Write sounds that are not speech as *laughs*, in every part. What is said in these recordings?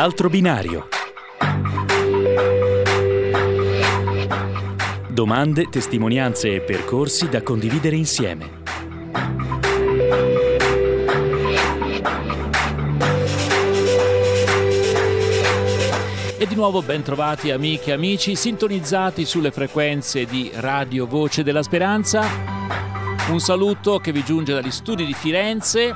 L'altro binario. Domande, testimonianze e percorsi da condividere insieme. E di nuovo ben trovati amiche e amici sintonizzati sulle frequenze di Radio Voce della Speranza. Un saluto che vi giunge dagli studi di Firenze.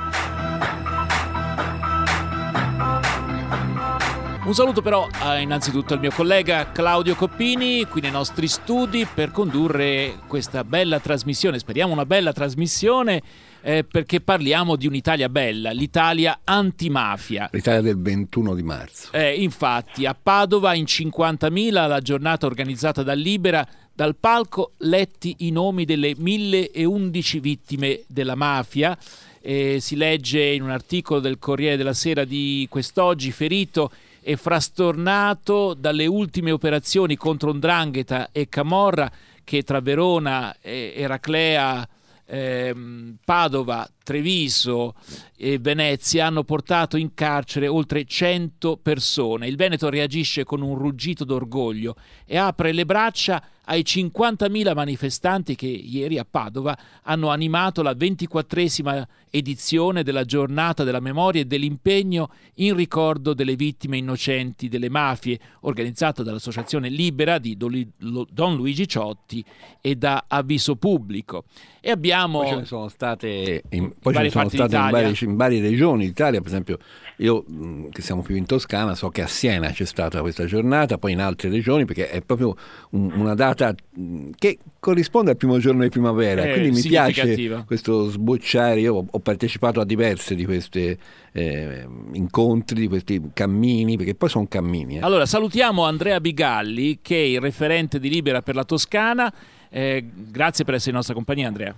Un saluto però a, innanzitutto al mio collega Claudio Coppini qui nei nostri studi per condurre questa bella trasmissione, speriamo una bella trasmissione eh, perché parliamo di un'Italia bella, l'Italia antimafia. L'Italia del 21 di marzo. Eh, infatti a Padova in 50.000 la giornata organizzata da Libera dal palco letti i nomi delle 1011 vittime della mafia. Eh, si legge in un articolo del Corriere della Sera di quest'oggi ferito e frastornato dalle ultime operazioni contro Ndrangheta e Camorra che tra Verona, Eraclea, ehm, Padova, Treviso e Venezia hanno portato in carcere oltre 100 persone. Il Veneto reagisce con un ruggito d'orgoglio e apre le braccia ai 50.000 manifestanti che ieri a Padova hanno animato la 24esima edizione della giornata della memoria e dell'impegno in ricordo delle vittime innocenti delle mafie, organizzata dall'Associazione Libera di Don Luigi Ciotti e da Avviso Pubblico. E abbiamo... Poi ce ne sono state in, poi ne sono state in varie, in varie regioni d'Italia, per esempio io che siamo più in Toscana so che a Siena c'è stata questa giornata, poi in altre regioni perché è proprio un, una data che corrisponde al primo giorno di primavera, eh, quindi mi piace questo sbocciare, io ho partecipato a diverse di questi eh, incontri, di questi cammini, perché poi sono cammini. Eh. Allora salutiamo Andrea Bigalli che è il referente di Libera per la Toscana, eh, grazie per essere in nostra compagnia Andrea.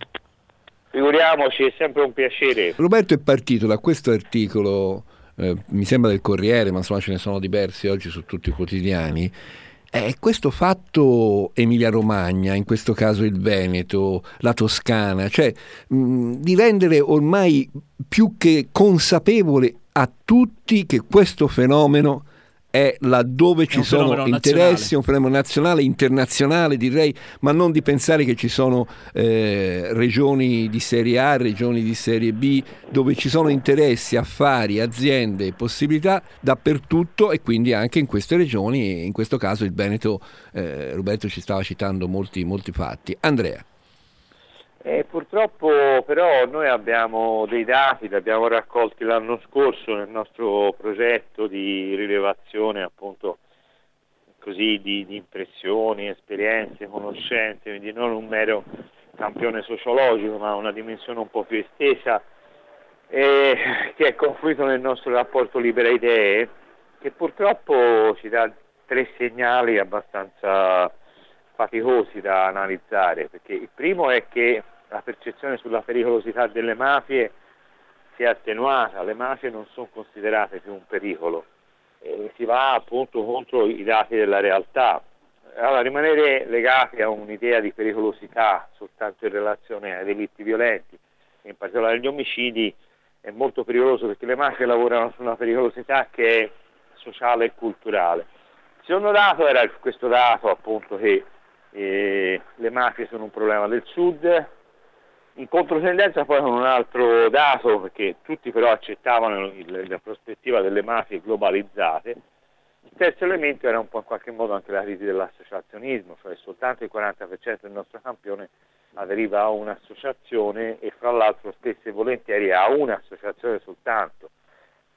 Figuriamoci, è sempre un piacere. Roberto è partito da questo articolo, eh, mi sembra del Corriere, ma insomma ce ne sono diversi oggi su tutti i quotidiani. Eh, questo fatto Emilia-Romagna, in questo caso il Veneto, la Toscana, cioè mh, di rendere ormai più che consapevole a tutti che questo fenomeno è laddove ci sono interessi, un fenomeno nazionale, internazionale direi, ma non di pensare che ci sono eh, regioni di serie A, regioni di serie B, dove ci sono interessi, affari, aziende, possibilità dappertutto e quindi anche in queste regioni, in questo caso il Veneto, eh, Roberto ci stava citando molti, molti fatti. Andrea. Eh, purtroppo però noi abbiamo dei dati, li abbiamo raccolti l'anno scorso nel nostro progetto di rilevazione appunto così di, di impressioni, esperienze, conoscenze, quindi non un mero campione sociologico ma una dimensione un po' più estesa eh, che è confluito nel nostro rapporto Libera Idee che purtroppo ci dà tre segnali abbastanza faticosi da analizzare perché il primo è che la percezione sulla pericolosità delle mafie si è attenuata, le mafie non sono considerate più un pericolo, e si va appunto contro i dati della realtà. Allora, rimanere legati a un'idea di pericolosità soltanto in relazione ai delitti violenti, in particolare agli omicidi, è molto pericoloso perché le mafie lavorano su una pericolosità che è sociale e culturale. Il secondo dato era questo dato appunto che eh, le mafie sono un problema del sud, in controtendenza poi con un altro dato, perché tutti però accettavano il, la prospettiva delle mafie globalizzate, il terzo elemento era un po' in qualche modo anche la crisi dell'associazionismo, cioè soltanto il 40% del nostro campione aderiva a un'associazione e fra l'altro spesso e volentieri a un'associazione soltanto,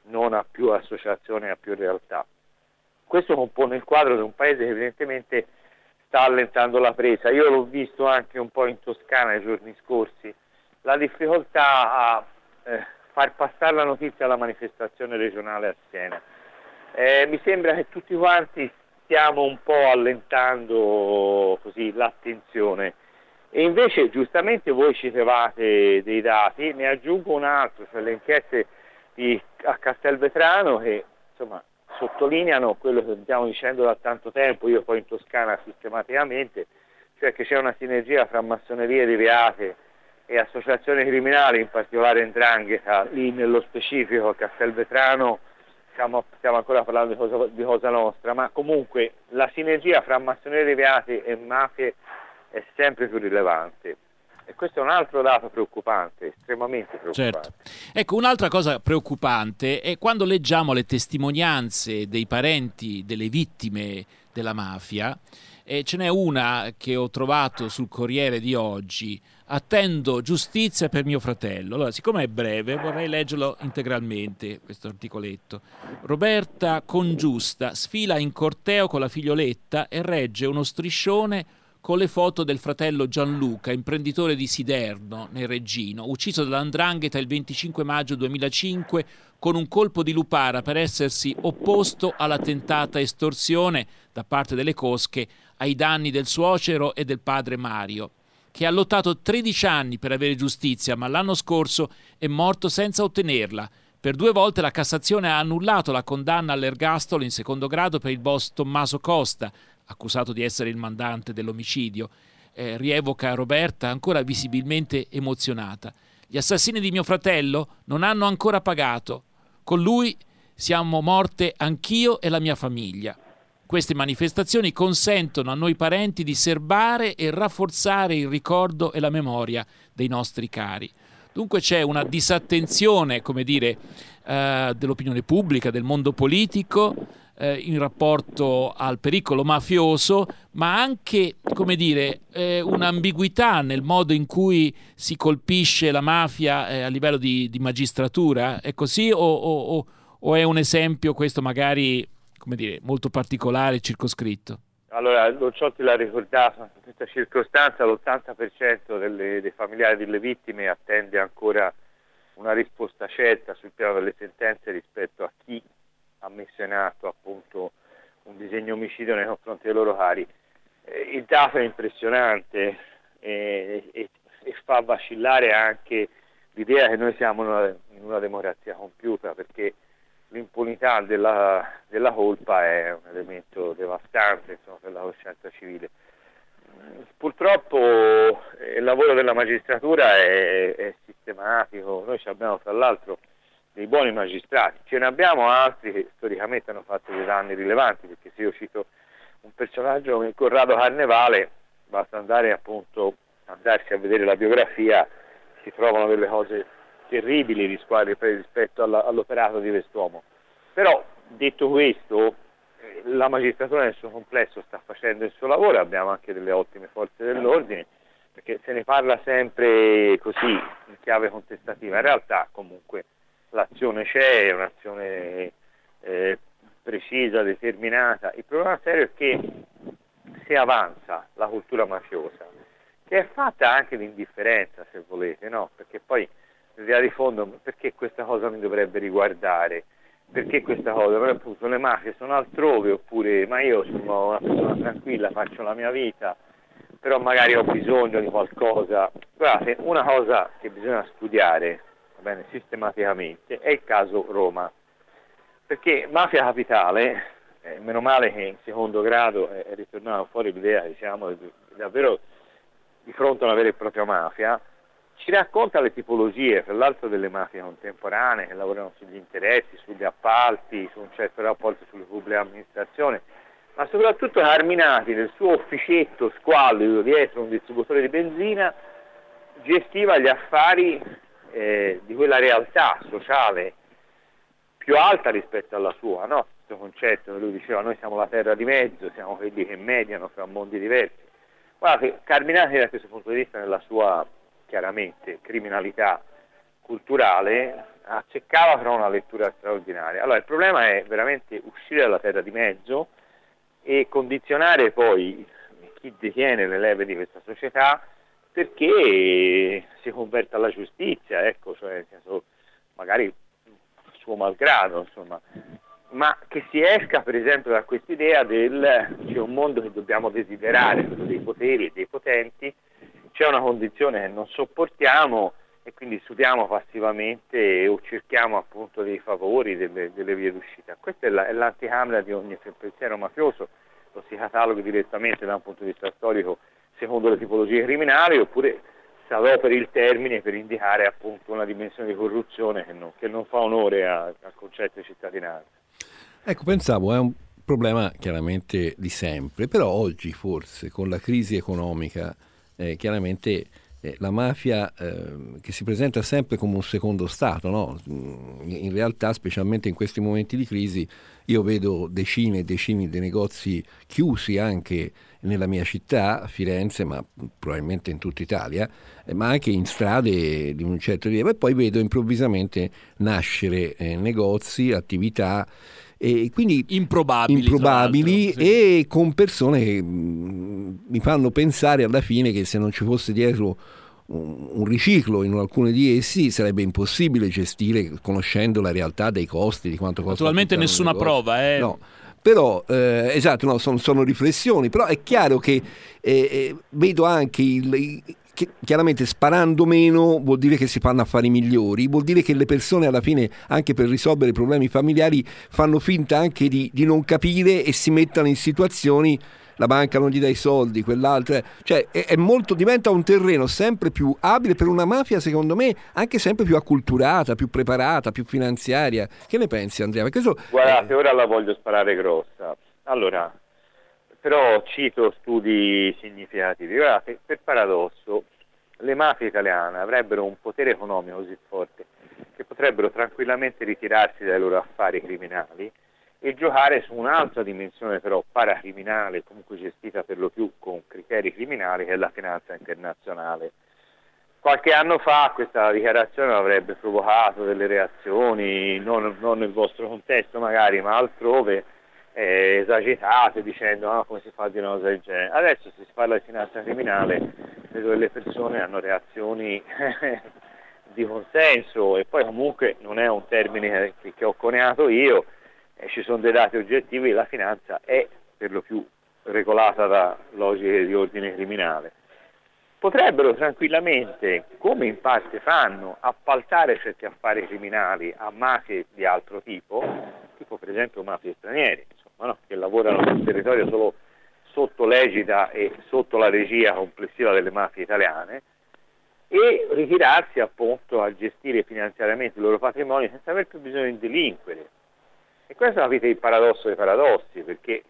non a più associazioni, a più realtà. Questo compone il quadro di un paese che evidentemente sta allentando la presa. Io l'ho visto anche un po' in Toscana nei giorni scorsi, la difficoltà a eh, far passare la notizia alla manifestazione regionale a Siena. Eh, mi sembra che tutti quanti stiamo un po' allentando così, l'attenzione e invece giustamente voi citevate dei dati, ne aggiungo un altro, cioè le inchieste di, a Castelvetrano che insomma sottolineano quello che stiamo dicendo da tanto tempo, io poi in Toscana sistematicamente, cioè che c'è una sinergia fra massonerie di reate e associazioni criminali, in particolare Ndrangheta, lì nello specifico a Castelvetrano stiamo, stiamo ancora parlando di cosa, di cosa, nostra, ma comunque la sinergia fra massonerie deviate e mafie è sempre più rilevante. E questo è un altro dato preoccupante, estremamente preoccupante. Certo. Ecco, un'altra cosa preoccupante è quando leggiamo le testimonianze dei parenti delle vittime della mafia, e ce n'è una che ho trovato sul Corriere di oggi, attendo giustizia per mio fratello. Allora, siccome è breve, vorrei leggerlo integralmente, questo articoletto. Roberta Congiusta sfila in corteo con la figlioletta e regge uno striscione con le foto del fratello Gianluca, imprenditore di Siderno, nel Reggino, ucciso dall'Andrangheta il 25 maggio 2005 con un colpo di lupara per essersi opposto alla tentata estorsione da parte delle cosche ai danni del suocero e del padre Mario, che ha lottato 13 anni per avere giustizia, ma l'anno scorso è morto senza ottenerla. Per due volte la Cassazione ha annullato la condanna all'ergastolo in secondo grado per il boss Tommaso Costa, accusato di essere il mandante dell'omicidio, eh, rievoca Roberta ancora visibilmente emozionata. Gli assassini di mio fratello non hanno ancora pagato. Con lui siamo morte anch'io e la mia famiglia. Queste manifestazioni consentono a noi parenti di serbare e rafforzare il ricordo e la memoria dei nostri cari. Dunque c'è una disattenzione, come dire, eh, dell'opinione pubblica, del mondo politico, eh, in rapporto al pericolo mafioso, ma anche, come dire, eh, un'ambiguità nel modo in cui si colpisce la mafia eh, a livello di, di, magistratura. È così o, o, o, è un esempio questo magari, come dire, molto particolare, circoscritto? Allora, Locciotti l'ha ricordato, in questa circostanza l'80% delle, dei familiari delle vittime attende ancora una risposta certa sul piano delle sentenze rispetto a chi ha messo in atto appunto un disegno omicidio nei confronti dei loro cari. Eh, il dato è impressionante e, e, e, fa vacillare anche l'idea che noi siamo in una, in una democrazia compiuta perché l'impunità della, della, colpa è un elemento devastante insomma, per la coscienza civile. Purtroppo eh, il lavoro della magistratura è, è sistematico, noi abbiamo tra l'altro dei buoni magistrati, ce ne abbiamo altri che storicamente hanno fatto dei danni rilevanti, perché se io cito un personaggio come Corrado Carnevale, basta andare appunto andarsi a vedere la biografia, si trovano delle cose terribili rispetto all'operato di quest'uomo. Però detto questo, eh, la magistratura nel suo complesso sta facendo il suo lavoro, abbiamo anche delle ottime forze dell'ordine, perché se ne parla sempre così in chiave contestativa, in realtà comunque l'azione c'è, è un'azione eh, precisa, determinata. Il problema serio è che se avanza la cultura mafiosa, che è fatta anche di indifferenza se volete, no? Perché poi l'idea di fondo, perché questa cosa mi dovrebbe riguardare? Perché questa cosa? Però appunto le mafie sono altrove oppure ma io sono una persona tranquilla, faccio la mia vita, però magari ho bisogno di qualcosa. Guardate, una cosa che bisogna studiare bene, sistematicamente, è il caso Roma. Perché Mafia Capitale, eh, meno male che in secondo grado è, ritornata fuori l'idea, diciamo, di, davvero di fronte a una vera e propria mafia, ci racconta le tipologie, tra l'altro delle mafie contemporanee che lavorano sugli interessi, sugli appalti, su un certo rapporto sulle pubbliche amministrazioni, ma soprattutto Carminati nel suo ufficetto squallido dietro un distributore di benzina gestiva gli affari eh, di quella realtà sociale più alta rispetto alla sua, no? questo concetto che lui diceva noi siamo la terra di mezzo, siamo quelli che mediano fra mondi diversi. Guardate, Carminati da questo punto di vista nella sua chiaramente criminalità culturale acceccava però una lettura straordinaria. Allora il problema è veramente uscire dalla terra di mezzo e condizionare poi chi detiene le leve di questa società perché si converta alla giustizia, ecco, cioè, magari suo malgrado, insomma, ma che si esca per esempio da quest'idea del c'è un mondo che dobbiamo desiderare, quello dei poteri e dei potenti, c'è una condizione che non sopportiamo e quindi studiamo passivamente o cerchiamo appunto dei favori, delle, delle vie d'uscita. Questa è, la, è l'anticamera di ogni pensiero mafioso, lo si cataloga direttamente da un punto di vista storico secondo le tipologie criminali oppure si adoperi il termine per indicare appunto una dimensione di corruzione che non, che non fa onore a, al concetto di cittadinanza. Ecco, pensavo, è un problema chiaramente di sempre, però oggi forse con la crisi economica eh, chiaramente eh, la mafia eh, che si presenta sempre come un secondo Stato, no? Mm, in realtà specialmente in questi momenti di crisi io vedo decine e decine di negozi chiusi anche nella mia città, Firenze, ma probabilmente in tutta Italia, eh, ma anche in strade di un certo rilievo e poi vedo improvvisamente nascere eh, negozi, attività e quindi improbabili, improbabili sì. e con persone che mh, mm, mi fanno pensare alla fine che se non ci fosse dietro un, riciclo in alcune di essi sarebbe impossibile gestire conoscendo la realtà dei costi, di quanto costa. Naturalmente nessuna prova, eh. No. Però, eh, esatto, no, sono, sono, riflessioni, però è chiaro che eh, eh vedo anche il, chiaramente sparando meno vuol dire che si fanno affari migliori, vuol dire che le persone alla fine, anche per risolvere problemi familiari, fanno finta anche di, di non capire e si mettono in situazioni la banca non gli dà i soldi, quell'altra, cioè è, è, molto, diventa un terreno sempre più abile per una mafia, secondo me, anche sempre più acculturata, più preparata, più finanziaria. Che ne pensi Andrea? Questo, Guardate, eh... ora la voglio sparare grossa. Allora, però cito studi significativi. Guardate, per paradosso, le mafie italiane avrebbero un potere economico così forte che potrebbero tranquillamente ritirarsi dai loro affari criminali e giocare su un'altra dimensione però paracriminale, comunque gestita per lo più con criteri criminali, che è la finanza internazionale. Qualche anno fa questa dichiarazione avrebbe provocato delle reazioni, non, non nel vostro contesto magari, ma altrove, eh, esagitate dicendo ah, come si fa di una cosa del genere. Adesso se si parla di finanza criminale, vedo che le persone hanno reazioni *laughs* di consenso e poi comunque non è un termine che, che ho coniato io, eh, ci sono dei dati oggettivi, la finanza è per lo più regolata da logiche di ordine criminale. Potrebbero tranquillamente, come in parte fanno, appaltare certi affari criminali a mafie di altro tipo, tipo per esempio mafie straniere, insomma, no? che lavorano sul territorio solo sotto l'egida e sotto la regia complessiva delle mafie italiane, e ritirarsi appunto a gestire finanziariamente i loro patrimoni senza aver più bisogno di delinquere. E questo capite il paradosso dei paradossi, perché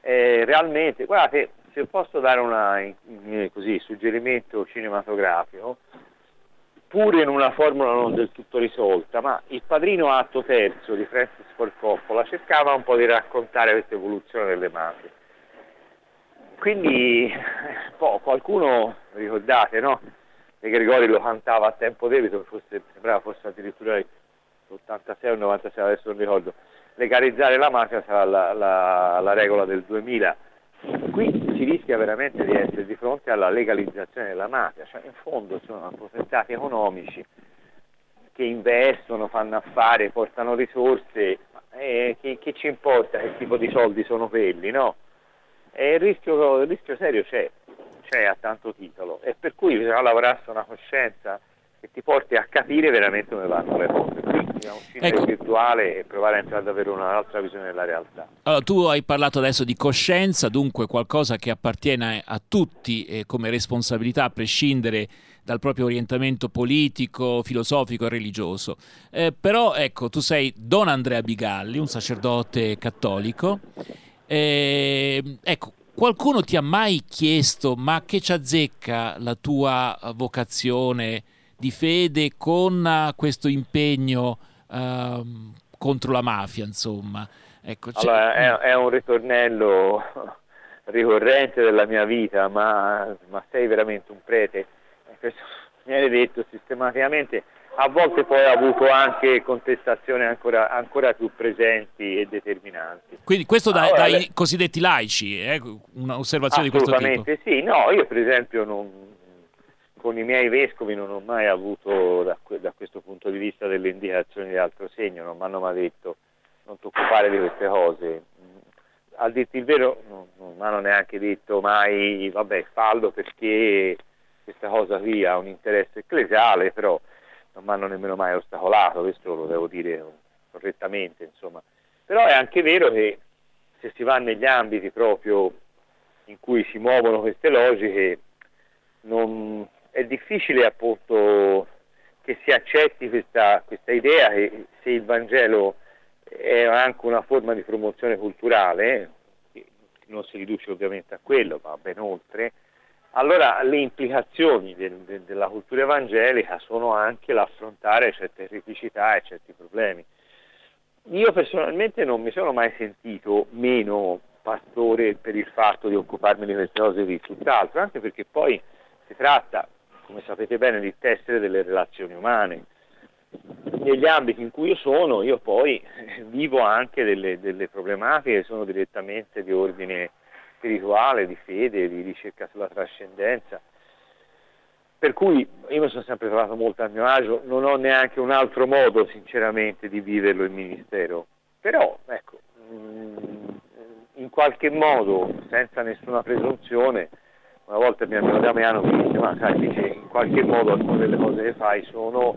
eh, realmente, guardate, se posso dare un suggerimento cinematografico, pure in una formula non del tutto risolta, ma il padrino atto terzo di Francis Ford Coppola cercava un po' di raccontare questa evoluzione delle mafie. Quindi boh, qualcuno, ricordate, no? De Gregori lo cantava a tempo debito, forse, sembrava fosse addirittura l'86 o 96, adesso non ricordo, legalizzare la mafia sarà la, la, la regola del 2000. Qui si rischia veramente di essere di fronte alla legalizzazione della mafia, cioè in fondo sono potentati economici che investono, fanno affari, portano risorse, eh, che, che, ci importa che tipo di soldi sono quelli, no? E il rischio, il rischio serio c'è, c'è a tanto titolo e per cui bisogna lavorare su una coscienza che ti porti a capire veramente come vanno le cose. Quindi bisogna uscire ecco. virtuale e provare a entrare ad avere un'altra visione della realtà. Allora, tu hai parlato adesso di coscienza, dunque qualcosa che appartiene a tutti eh, come responsabilità, a prescindere dal proprio orientamento politico, filosofico e religioso. Eh, però ecco, tu sei Don Andrea Bigalli, un sacerdote cattolico. Eh, ecco, qualcuno ti ha mai chiesto ma che ci azzecca la tua vocazione? di fede con questo impegno uh, contro la mafia, insomma. Ecco, allora, è, è, un ritornello *laughs* ricorrente della mia vita, ma, ma sei veramente un prete? Questo *laughs* mi hai detto sistematicamente, a volte poi ha avuto anche contestazioni ancora, ancora più presenti e determinanti. Quindi questo dai, allora, dai cosiddetti laici, eh? un'osservazione di questo tipo? Assolutamente sì, no, io per esempio non, con i miei vescovi non ho mai avuto da, da, questo punto di vista delle indicazioni di altro segno, non mi hanno mai detto non ti occupare di queste cose. Al dirti il vero non, non mi hanno neanche detto mai vabbè fallo perché questa cosa qui ha un interesse ecclesiale, però non mi hanno nemmeno mai ostacolato, questo lo devo dire correttamente, insomma. Però è anche vero che se si va negli ambiti proprio in cui si muovono queste logiche, non, è difficile appunto che si accetti questa, questa idea che se il Vangelo è anche una forma di promozione culturale, che non si riduce ovviamente a quello, ma ben oltre, allora le implicazioni del, de, della cultura evangelica sono anche l'affrontare certe criticità e certi problemi. Io personalmente non mi sono mai sentito meno pastore per il fatto di occuparmi di queste cose di tutt'altro, anche perché poi si tratta, come sapete bene, di tessere delle relazioni umane. Negli ambiti in cui io sono, io poi vivo anche delle, delle problematiche che sono direttamente di ordine spirituale, di fede, di ricerca sulla trascendenza. Per cui io mi sono sempre trovato molto a mio agio, non ho neanche un altro modo sinceramente di viverlo il Ministero. Però, ecco, mm, in qualche modo, senza nessuna presunzione, una volta mi amico Damiano mi dice, sai, dice, in qualche modo alcune delle cose che fai sono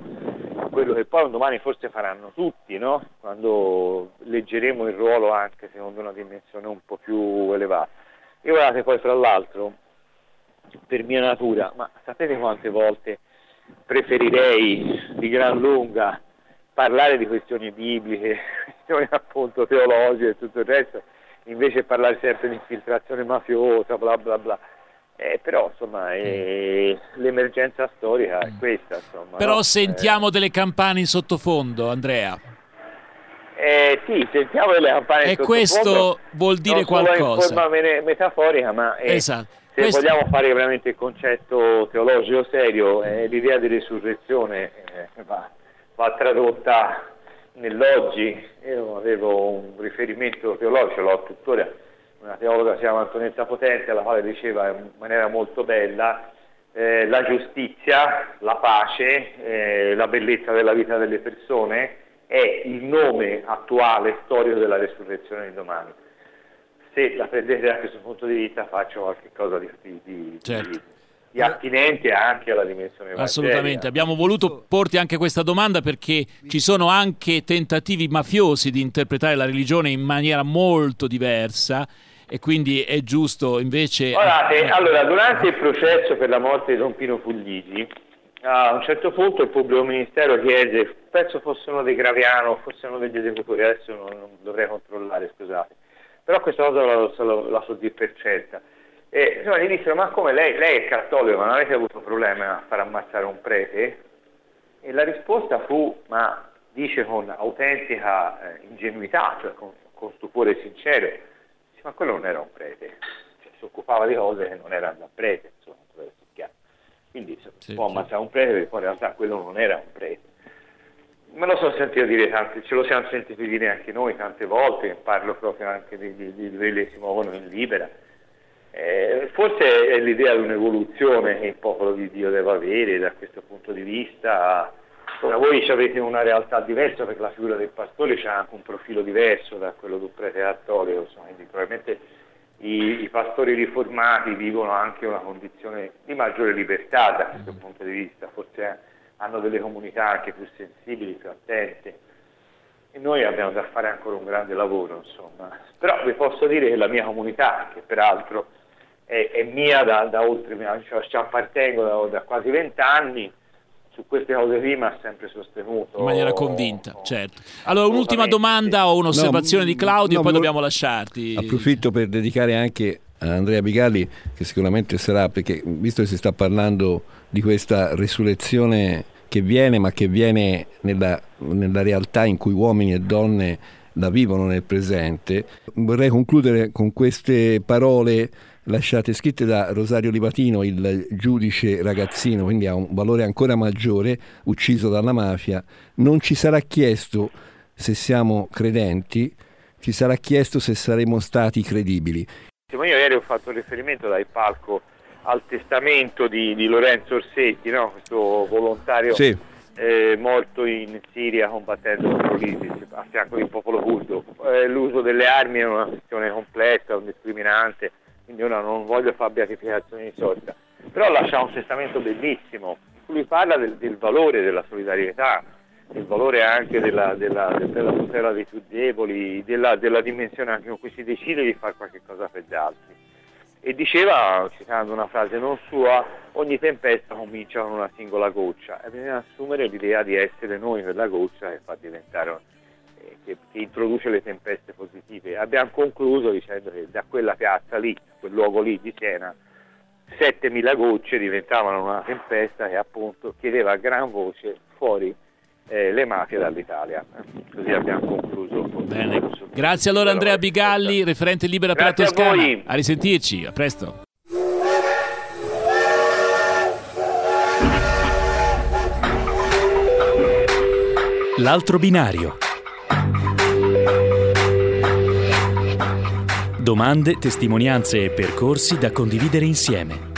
quello che poi un domani forse faranno tutti, no? quando leggeremo il ruolo anche secondo una dimensione un po' più elevata. E guardate poi fra l'altro, per mia natura, ma sapete quante volte preferirei di gran lunga parlare di questioni bibliche, *laughs* questioni appunto teologiche e tutto il resto, invece parlare sempre di infiltrazione mafiosa, bla bla bla. Eh, però insomma eh, l'emergenza storica è questa. Insomma, però no? sentiamo eh. delle campane in sottofondo, Andrea. Eh, sì, sentiamo delle campane E questo vuol dire non qualcosa. in forma metaforica, ma eh, esatto. se questo... vogliamo fare veramente il concetto teologico serio, eh, l'idea di risurrezione eh, va, va, tradotta nell'oggi. Io avevo un riferimento teologico, l'ho tuttora, una teologa si chiama Antonietta Potente, la quale diceva in maniera molto bella eh, la giustizia, la pace, eh, la bellezza della vita delle persone è il nome attuale, storico della resurrezione di domani. Se la prendete da questo punto di vista faccio qualche cosa di, di, certo. di, di attinente anche alla dimensione evangelica. Assolutamente, abbiamo voluto porti anche questa domanda perché ci sono anche tentativi mafiosi di interpretare la religione in maniera molto diversa e quindi è giusto invece... Guardate, eh, allora, durante il processo per la morte di Don Pino Puglisi, a un certo punto il pubblico ministero chiede, penso fosse uno dei Graviano, fosse uno degli esecutori, adesso non, non dovrei controllare, scusate, però questa cosa la, la, la so dire per certa. E insomma, gli dissero, ma come lei, lei è cattolico, ma non avete avuto problemi a far ammazzare un prete? E la risposta fu, ma dice con autentica eh, ingenuità, cioè con, con, stupore sincero, ma quello non era un prete, cioè, si occupava di cose che non erano da prete, insomma, quindi si può ammazzare un prete perché poi in realtà quello non era un prete. Me lo sono sentito dire tante, ce lo siamo sentiti dire anche noi tante volte, parlo proprio anche di, di, di quelli che si muovono in libera. Eh, forse è l'idea di un'evoluzione che il popolo di Dio deve avere da questo punto di vista. Ora voi avete una realtà diversa perché la figura del pastore ha anche un profilo diverso da quello del prete insomma, quindi probabilmente i, i, pastori riformati vivono anche una condizione di maggiore libertà da questo punto di vista, forse hanno delle comunità anche più sensibili, più attente. E noi abbiamo da fare ancora un grande lavoro, insomma. Però vi posso dire che la mia comunità, che peraltro è, è mia da, da oltre, cioè, ci appartengo da, da quasi vent'anni, su queste cose qui mi ha sempre sostenuto. In maniera convinta, oh, certo. Allora, un'ultima domanda o un'osservazione no, di Claudio, no, poi dobbiamo lasciarti. Approfitto per dedicare anche a Andrea Bigalli, che sicuramente sarà, perché visto che si sta parlando di questa risurrezione che viene, ma che viene nella, nella realtà in cui uomini e donne la vivono nel presente, vorrei concludere con queste parole lasciate scritte da Rosario Livatino, il giudice ragazzino, quindi ha un valore ancora maggiore, ucciso dalla mafia, non ci sarà chiesto se siamo credenti, ci sarà chiesto se saremo stati credibili. Io ieri ho fatto riferimento dal palco al testamento di, di Lorenzo Orsetti, no? questo volontario sì. eh, morto in Siria combattendo contro l'ISIS a fianco del popolo curdo. Eh, l'uso delle armi è una questione complessa, un discriminante quindi ora non voglio fare beatificazioni di sorta, però lascia un testamento bellissimo, cui parla del, del valore della solidarietà, del valore anche della, della, della tutela dei più deboli, della, della, dimensione anche con cui si decide di fare qualche cosa per gli altri. E diceva, citando una frase non sua, ogni tempesta comincia con una singola goccia e bisogna assumere l'idea di essere noi quella goccia e far diventare che, che, introduce le tempeste positive. Abbiamo concluso dicendo che da quella piazza lì, quel luogo lì di Siena, 7.000 gocce diventavano una tempesta che appunto chiedeva a gran voce fuori eh, le mafie dall'Italia. Così abbiamo concluso. Bene. Grazie allora Andrea Bigalli, referente libera per la Toscana. A, a risentirci, a presto. L'altro binario. Domande, testimonianze e percorsi da condividere insieme.